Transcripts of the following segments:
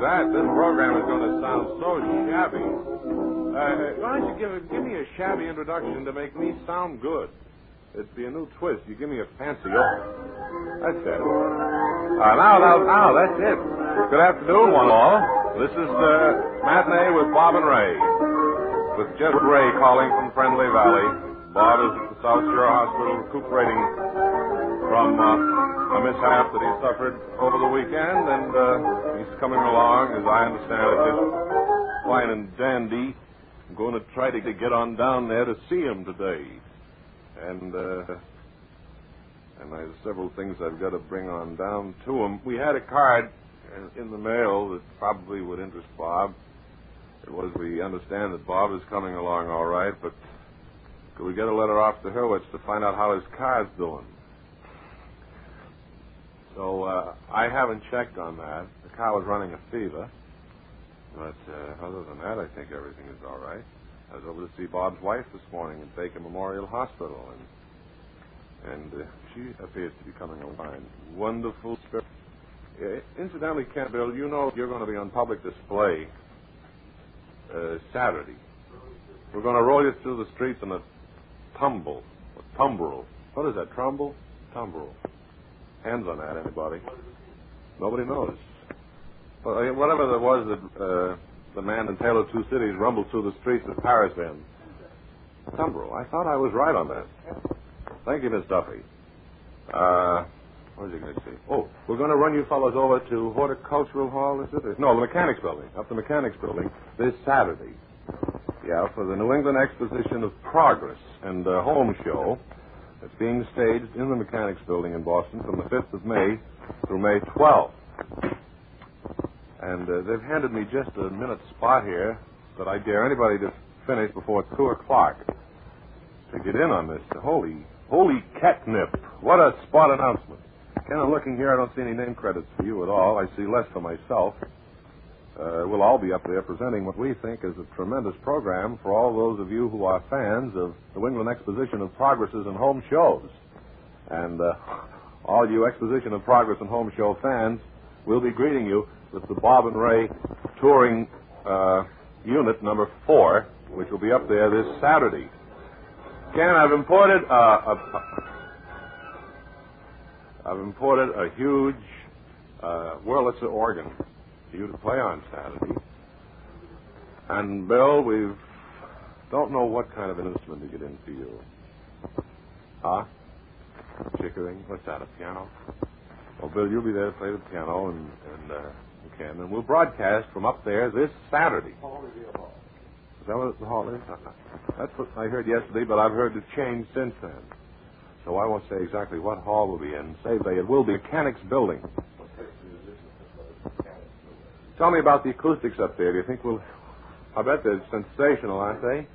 that, this program is going to sound so shabby. Uh, why don't you give, give me a shabby introduction to make me sound good? It'd be a new twist. You give me a fancy open. That's it. Uh, now, now, now, that's it. Good afternoon, one all. This is uh, Matinee with Bob and Ray. With Jeff Ray calling from Friendly Valley. Bob is at the South Shore Hospital recuperating from uh, a mishap that he suffered over the weekend, and uh, coming along, as I understand it, just fine and dandy. I'm going to try to get on down there to see him today and uh, and there's several things I've got to bring on down to him. We had a card in the mail that probably would interest Bob. It was we understand that Bob is coming along all right, but could we get a letter off to Hurwitz to find out how his car's doing? So uh, I haven't checked on that. The car was running a fever, but uh, other than that, I think everything is all right. I was over to see Bob's wife this morning at Baker Memorial Hospital, and and uh, she appears to be coming along. Wonderful spirit. Uh, incidentally, Bill, you know you're going to be on public display uh, Saturday. We're going to roll you through the streets in a tumble, a tumbrel. What is that? Trumble? Tumbrel. Hands on that, anybody? Nobody knows. Well, whatever there was that. Uh, the man in Tale of Two Cities rumbled through the streets of Paris then. Tumbrel. I thought I was right on that. Thank you, Miss Duffy. Uh, what was you going to say? Oh, we're going to run you fellows over to Horticultural Hall, is it? No, the Mechanics Building. Up the Mechanics Building this Saturday. Yeah, for the New England Exposition of Progress and uh, Home Show. It's being staged in the Mechanics Building in Boston from the 5th of May through May 12th. And uh, they've handed me just a minute spot here that I dare anybody to finish before 2 o'clock to get in on this. Holy, holy catnip. What a spot announcement. Kind I'm looking here. I don't see any name credits for you at all. I see less for myself. Uh, we'll all be up there presenting what we think is a tremendous program for all those of you who are fans of the New England Exposition of Progresses and Home Shows. And uh, all you Exposition of Progress and Home Show fans, we'll be greeting you with the Bob and Ray touring uh, unit number four, which will be up there this Saturday. Ken, I've imported a, I've imported a huge uh, Wurlitzer organ for you to play on Saturday. And Bill, we don't know what kind of an instrument to get in for you. Huh? Chickering? What's that? A piano? Well, Bill, you'll be there to play the piano, and, and uh, Ken, and we'll broadcast from up there this Saturday. Hall Is that what the hall is? That's what I heard yesterday, but I've heard it change since then. So I won't say exactly what hall we'll be in. Say they it will be Mechanics Building. Tell me about the acoustics up there. Do you think we'll? I bet they're sensational, aren't they?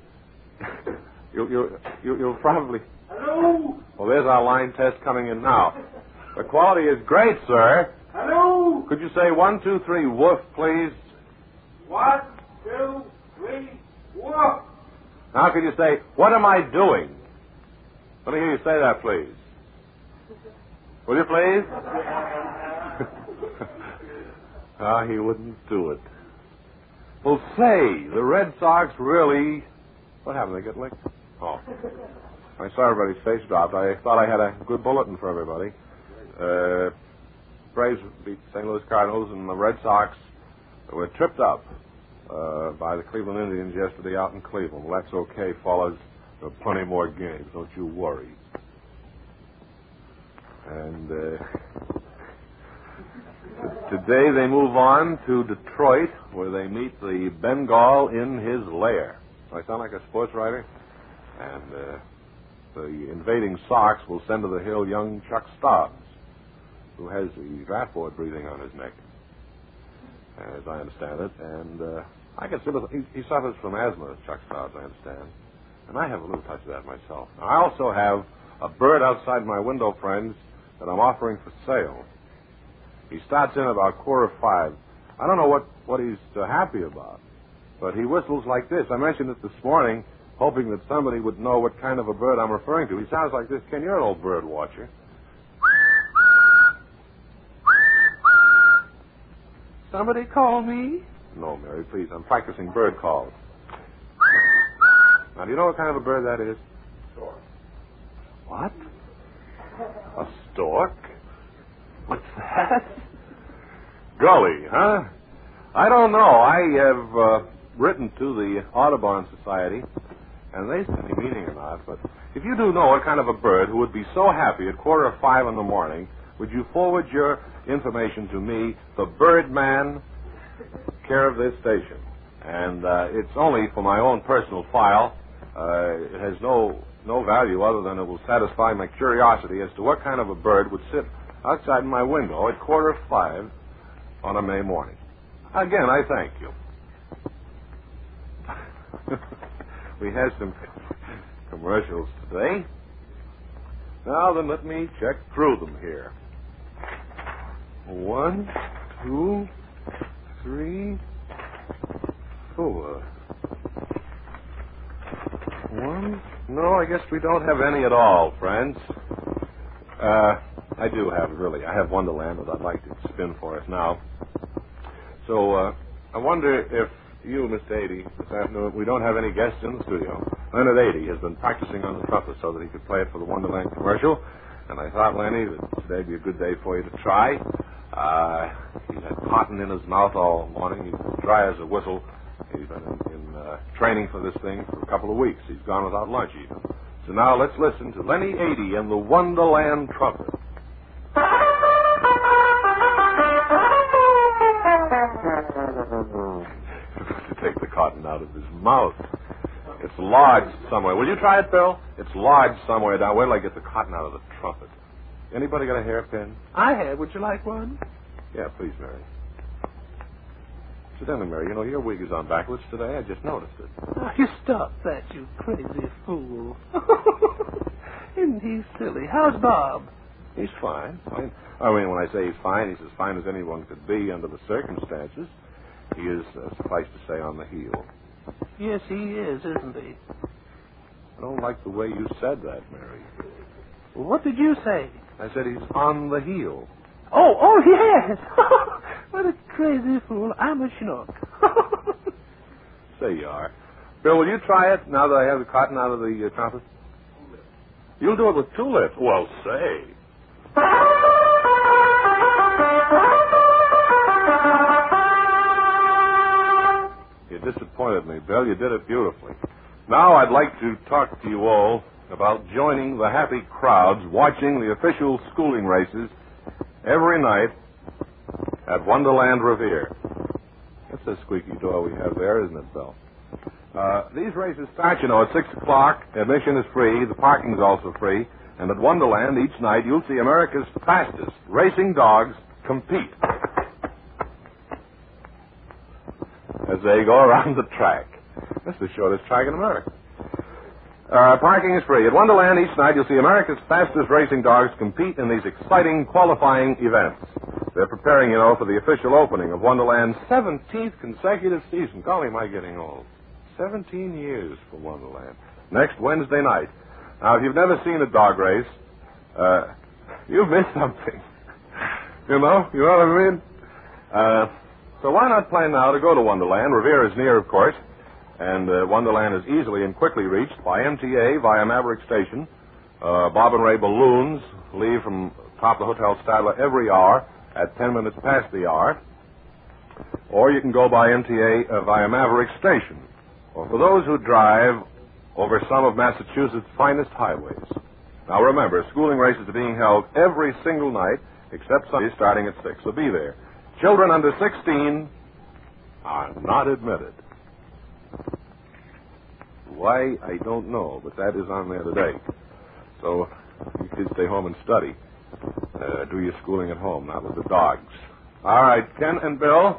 you'll, you'll, you'll, you'll probably. Hello. Well, there's our line test coming in now. The quality is great, sir. Hello. Could you say one, two, three, woof, please? One, two, three, woof. Now, could you say, what am I doing? Let me hear you say that, please. Will you please? ah, he wouldn't do it. Well, say, the Red Sox really. What happened? They get licked? Oh. I saw everybody's face dropped. I thought I had a good bulletin for everybody. Uh, Braves beat St. Louis Cardinals, and the Red Sox were tripped up uh, by the Cleveland Indians yesterday out in Cleveland. Well, that's okay, fellas. There are plenty more games. Don't you worry. And uh, today they move on to Detroit, where they meet the Bengal in his lair. Do I sound like a sports writer? And uh, the invading Sox will send to the hill young Chuck Stobbs who has the draft board breathing on his neck, as I understand it. And uh, I can sympathize. He, he suffers from asthma, Chuck Stobbs, I understand. And I have a little touch of that myself. Now, I also have a bird outside my window, friends, that I'm offering for sale. He starts in about quarter five. I don't know what, what he's uh, happy about, but he whistles like this. I mentioned it this morning, hoping that somebody would know what kind of a bird I'm referring to. He sounds like this. Ken, you're an old bird watcher. somebody call me? No, Mary, please. I'm practicing bird calls. Now, do you know what kind of a bird that is? Stork. What? A stork? What's that? Gully, huh? I don't know. I have uh, written to the Audubon Society, and they sent me meaning or not, but if you do know what kind of a bird who would be so happy at quarter of five in the morning, would you forward your information to me, the Birdman, care of this station? And uh, it's only for my own personal file. Uh, it has no no value other than it will satisfy my curiosity as to what kind of a bird would sit outside my window at quarter five on a May morning. Again, I thank you. we had some commercials today. Now then, let me check through them here. One, two, three, four. One. No, I guess we don't have any at all, friends. Uh, I do have, really. I have Wonderland that I'd like to spin for us now. So, uh, I wonder if you, Mr. 80, this afternoon, we don't have any guests in the studio. Leonard 80 has been practicing on the trumpet so that he could play it for the Wonderland commercial. And I thought, Lenny, that today'd be a good day for you to try. Uh, he's had cotton in his mouth all morning. He's dry as a whistle. He's been in, in uh, training for this thing for a couple of weeks. He's gone without lunch even. So now let's listen to Lenny 80 and the Wonderland trumpet. to take the cotton out of his mouth. It's lodged somewhere. Will you try it, Bill? It's lodged somewhere down. Where till I get the cotton out of the trumpet? Anybody got a hairpin? I have. Would you like one? Yeah, please, Mary. Sit down, Mary. You know, your wig is on backwards today. I just noticed it. Oh, you stop that, you crazy fool. Isn't he silly? How's Bob? He's fine. fine. I mean, when I say he's fine, he's as fine as anyone could be under the circumstances. He is, uh, suffice to say, on the heel. Yes, he is, isn't he? I don't like the way you said that, Mary. What did you say? I said he's on the heel. Oh, oh, yes. what a crazy fool. I'm a schnook. Say you are. Bill, will you try it now that I have the cotton out of the uh, trumpet? You'll do it with two lips. Well, say. You disappointed me, Bill. You did it beautifully. Now I'd like to talk to you all about joining the happy crowds watching the official schooling races every night at Wonderland Revere. That's the squeaky door we have there, isn't it, Bill? Uh, these races start, you know, at 6 o'clock. Admission is free. The parking's also free. And at Wonderland, each night, you'll see America's fastest racing dogs compete as they go around the track. That's the shortest track in America. Uh, parking is free. At Wonderland each night, you'll see America's fastest racing dogs compete in these exciting qualifying events. They're preparing, you know, for the official opening of Wonderland's 17th consecutive season. Golly, am I getting old. 17 years for Wonderland. Next Wednesday night. Now, if you've never seen a dog race, uh, you've missed something. you know? You know what I mean? Uh, so why not plan now to go to Wonderland? Revere is near, of course. And uh, Wonderland is easily and quickly reached by MTA via Maverick Station. Uh, Bob and Ray balloons leave from top of the Hotel Statler every hour at 10 minutes past the hour. Or you can go by MTA uh, via Maverick Station. Or for those who drive over some of Massachusetts' finest highways. Now remember, schooling races are being held every single night except Sunday starting at 6. So be there. Children under 16 are not admitted. Why, I don't know, but that is on there today. So you kids stay home and study. Uh, do your schooling at home, not with the dogs. All right, Ken and Bill,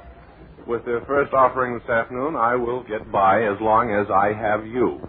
with their first offering this afternoon, I will get by as long as I have you.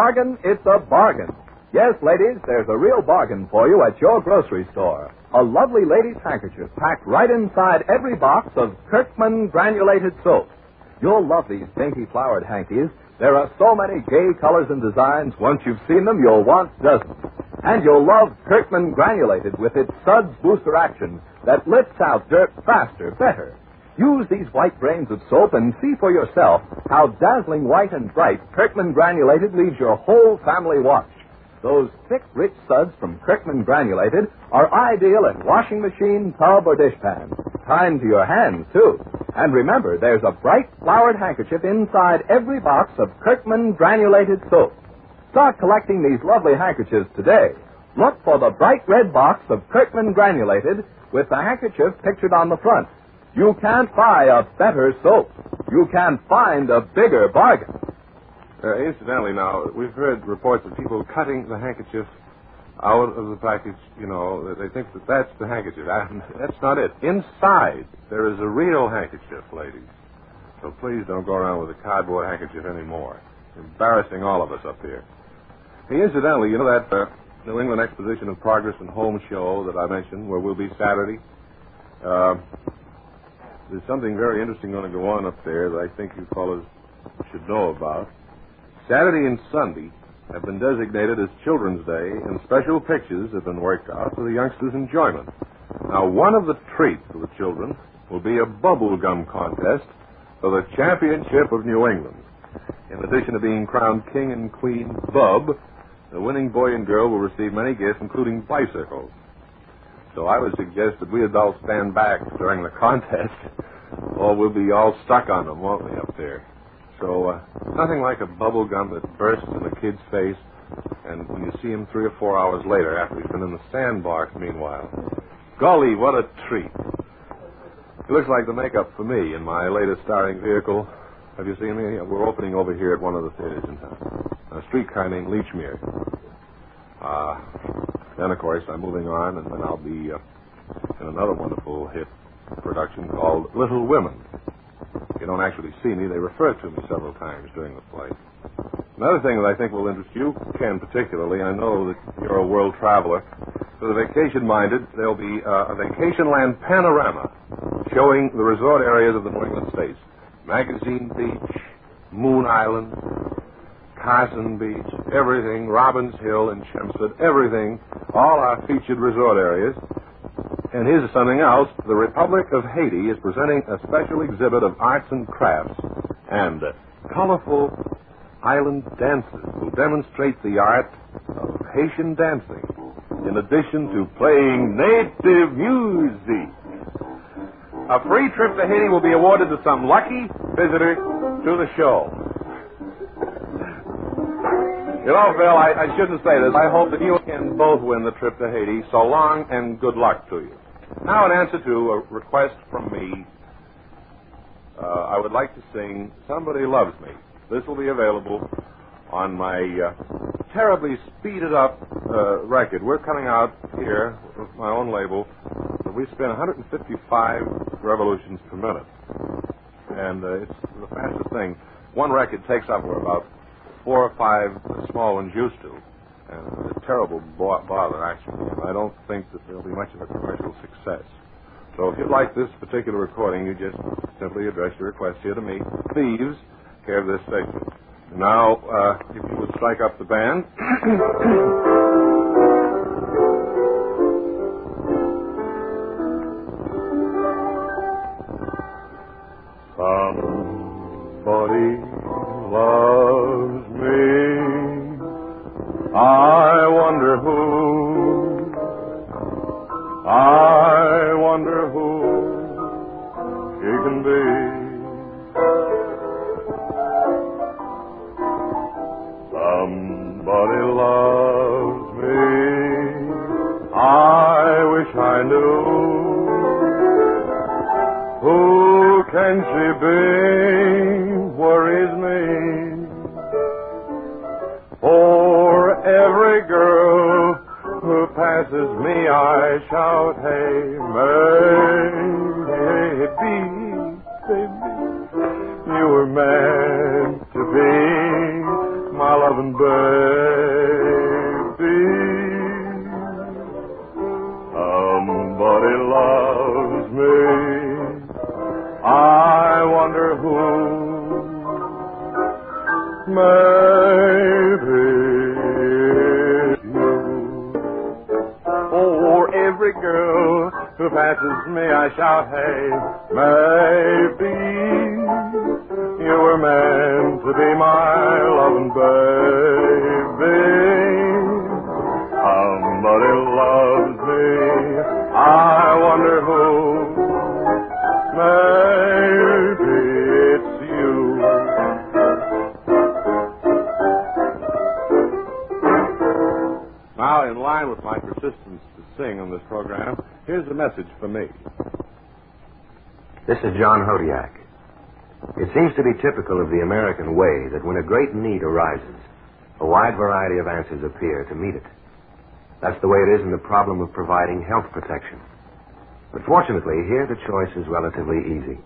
Bargain, it's a bargain. Yes, ladies, there's a real bargain for you at your grocery store. A lovely lady's handkerchief packed right inside every box of Kirkman granulated soap. You'll love these dainty flowered hankies. There are so many gay colors and designs. Once you've seen them, you'll want dozens. And you'll love Kirkman granulated with its suds booster action that lifts out dirt faster, better. Use these white grains of soap and see for yourself how dazzling white and bright Kirkman granulated leaves your whole family washed. Those thick, rich suds from Kirkman granulated are ideal in washing machine, tub, or dishpan. Kind to your hands, too. And remember, there's a bright flowered handkerchief inside every box of Kirkman granulated soap. Start collecting these lovely handkerchiefs today. Look for the bright red box of Kirkman granulated with the handkerchief pictured on the front. You can't buy a better soap. You can't find a bigger bargain. Uh, incidentally, now, we've heard reports of people cutting the handkerchief out of the package, you know, that they think that that's the handkerchief. That's not it. Inside, there is a real handkerchief, ladies. So please don't go around with a cardboard handkerchief anymore. It's Embarrassing all of us up here. Hey, incidentally, you know that uh, New England Exposition of Progress and Home show that I mentioned, where we'll be Saturday? Uh, there's something very interesting going to go on up there that I think you fellows should know about. Saturday and Sunday have been designated as Children's Day, and special pictures have been worked out for the youngsters' enjoyment. Now, one of the treats for the children will be a bubble gum contest for the championship of New England. In addition to being crowned king and queen bub, the winning boy and girl will receive many gifts, including bicycles. So I would suggest that we adults stand back during the contest, or we'll be all stuck on them, won't we, up there? So uh, nothing like a bubble gum that bursts in a kid's face, and you see him three or four hours later after he's been in the sandbox. Meanwhile, golly, what a treat! It looks like the makeup for me in my latest starring vehicle. Have you seen me? We're opening over here at one of the theaters in town. A streetcar named Lechmere. Uh, then, of course, I'm moving on, and then I'll be uh, in another wonderful hit production called Little Women. You don't actually see me. They refer to me several times during the play. Another thing that I think will interest you, Ken particularly, I know that you're a world traveler. For the vacation minded, there'll be uh, a Vacationland panorama showing the resort areas of the New England states Magazine Beach, Moon Island, Carson Beach, everything, Robbins Hill and Chelmsford, everything, all our featured resort areas. And here's something else. The Republic of Haiti is presenting a special exhibit of arts and crafts, and colorful island dances will demonstrate the art of Haitian dancing, in addition to playing native music. A free trip to Haiti will be awarded to some lucky visitor to the show. You know, Phil, I, I shouldn't say this. I hope that you can both win the trip to Haiti. So long and good luck to you. Now, in answer to a request from me, uh, I would like to sing Somebody Loves Me. This will be available on my uh, terribly speeded up uh, record. We're coming out here with my own label. We spin 155 revolutions per minute. And uh, it's the fastest thing. One record takes up about four or five small ones used to. And a terrible bo- bother, actually. And I don't think that there'll be much of a commercial success. So if you'd like this particular recording, you just simply address your request here to me, Thieves, care of this station. Now, uh, if you would strike up the band. passes me, I shout, hey, my loving baby. Somebody loves me. I wonder who. Maybe it's you. Now, in line with my persistence to sing on this program, here's a message for me. This is John Hodiak. It seems to be typical of the American way that when a great need arises, a wide variety of answers appear to meet it. That's the way it is in the problem of providing health protection. But fortunately, here the choice is relatively easy.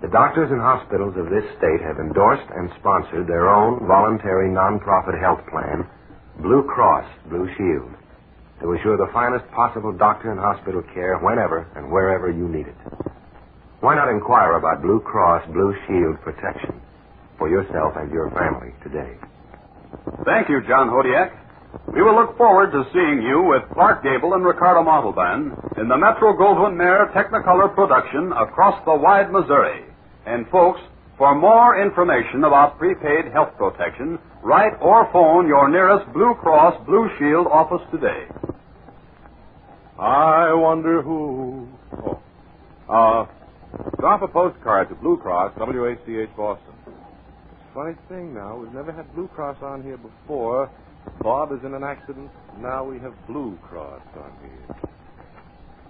The doctors and hospitals of this state have endorsed and sponsored their own voluntary nonprofit health plan, Blue Cross Blue Shield, to assure the finest possible doctor and hospital care whenever and wherever you need it. Why not inquire about Blue Cross Blue Shield protection for yourself and your family today? Thank you, John Hodiak. We will look forward to seeing you with Clark Gable and Ricardo Montalban in the Metro Goldwyn Mayer Technicolor production across the wide Missouri. And folks, for more information about prepaid health protection, write or phone your nearest Blue Cross Blue Shield office today. I wonder who. Oh. Uh, drop a postcard to Blue Cross, WHDH Boston. Funny thing now. We've never had Blue Cross on here before. Bob is in an accident. Now we have Blue Cross on here.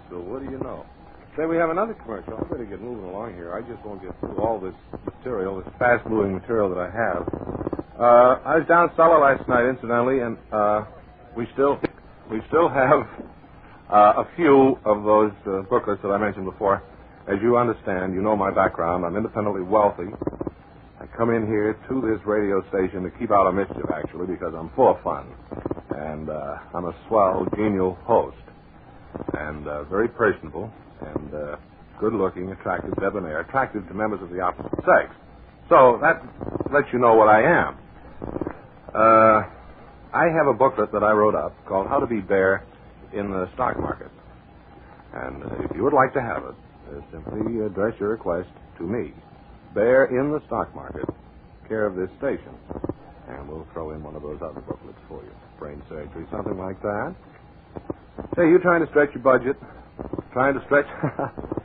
So what do you know? Say, we have another commercial. I better get moving along here. I just won't get through all this material, this fast-moving material that I have. Uh, I was down cellar last night, incidentally, and uh, we still we still have uh, a few of those uh, booklets that I mentioned before. As you understand, you know my background. I'm independently wealthy. I come in here to this radio station to keep out of mischief, actually, because I'm full of fun. And uh, I'm a swell, genial host. And uh, very personable, and uh, good looking, attractive, debonair, attractive to members of the opposite sex. So that lets you know what I am. Uh, I have a booklet that I wrote up called How to Be Bear in the Stock Market. And uh, if you would like to have it, uh, simply address your request to me. Bear in the Stock Market, care of this station. And we'll throw in one of those other booklets for you. Brain surgery, something like that. Say, you trying to stretch your budget? Trying to stretch?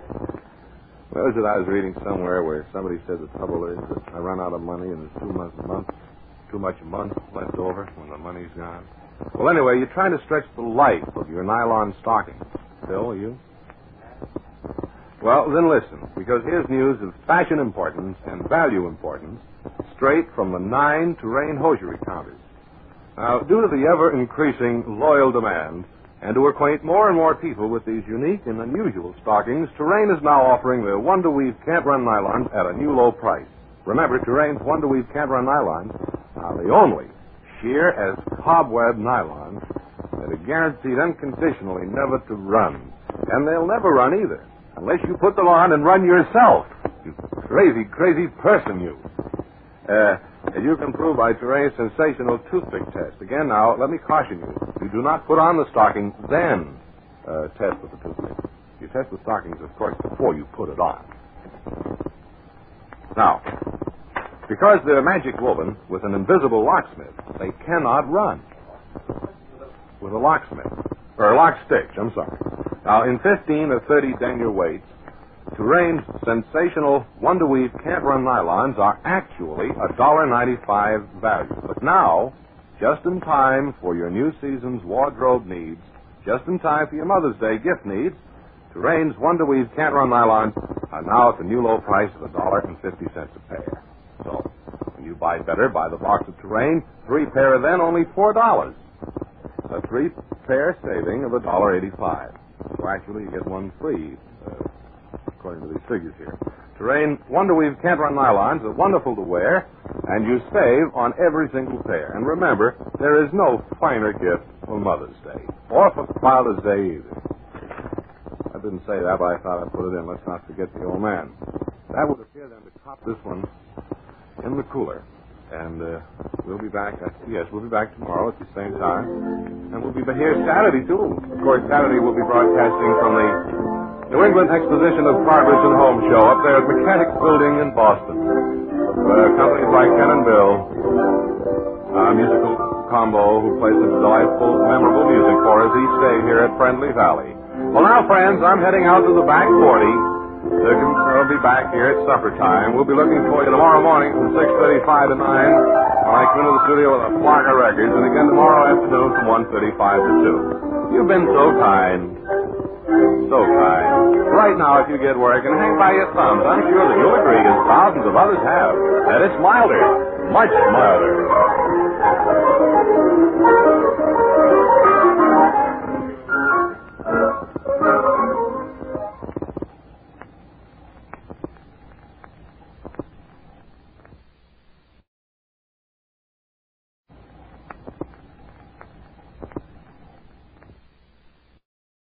What was it I was reading somewhere where somebody said the trouble is that I run out of money and there's too much month, too much month left over when the money's gone. Well, anyway, you're trying to stretch the life of your nylon stocking. Bill, are you? Well, then listen, because here's news of fashion importance and value importance straight from the nine Touraine hosiery counters. Now, due to the ever increasing loyal demand, and to acquaint more and more people with these unique and unusual stockings, Touraine is now offering their Wonder Weave Can't Run nylons at a new low price. Remember, Touraine's Wonder Weave Can't Run nylons are the only sheer as cobweb nylons that are guaranteed unconditionally never to run. And they'll never run either, unless you put them on and run yourself. You crazy, crazy person, you. Uh, you can prove by Touraine's sensational toothpick test. Again, now, let me caution you. You do not put on the stocking, then uh, test with the toothpick. You test the stockings, of course, before you put it on. Now, because they're magic woven with an invisible locksmith, they cannot run. With a locksmith. Or a lock stitch, I'm sorry. Now, in 15 or 30 denier weights, Touraine's sensational Wonder Weave Can't Run nylons are actually a $1.95 value. But now, just in time for your new season's wardrobe needs, just in time for your Mother's Day gift needs, Touraine's Wonder Weave Can't Run nylons are now at the new low price of $1.50 a pair. So, when you buy better, buy the box of Touraine, three pair then only $4. A three pair saving of $1.85. So actually, you get one free. Uh, according to these figures here. Touraine Wonder Weave Can't Run nylons are wonderful to wear, and you save on every single pair. And remember, there is no finer gift for Mother's Day, or for Father's Day either. I didn't say that, but I thought I'd put it in. Let's not forget the old man. That would appear then to top this one in the cooler. And uh, we'll be back. Yes, we'll be back tomorrow at the same time. And we'll be here Saturday, too. Of course, Saturday we'll be broadcasting from the New England Exposition of Progress and Home Show up there at Mechanics Building in Boston. Uh, companies like Ken and Bill, our musical combo who plays some delightful, memorable music for us each day here at Friendly Valley. Well, now, friends, I'm heading out to the back 40. I'll be back here at supper time. We'll be looking for you tomorrow morning from 6.35 to 9 when I come into the studio with a flock of records, and again tomorrow afternoon from 1.35 to 2. You've been so kind. So kind. Right now, if you get work and hang by your thumbs, I'm sure that you'll agree, as thousands of others have, that it's milder, much milder.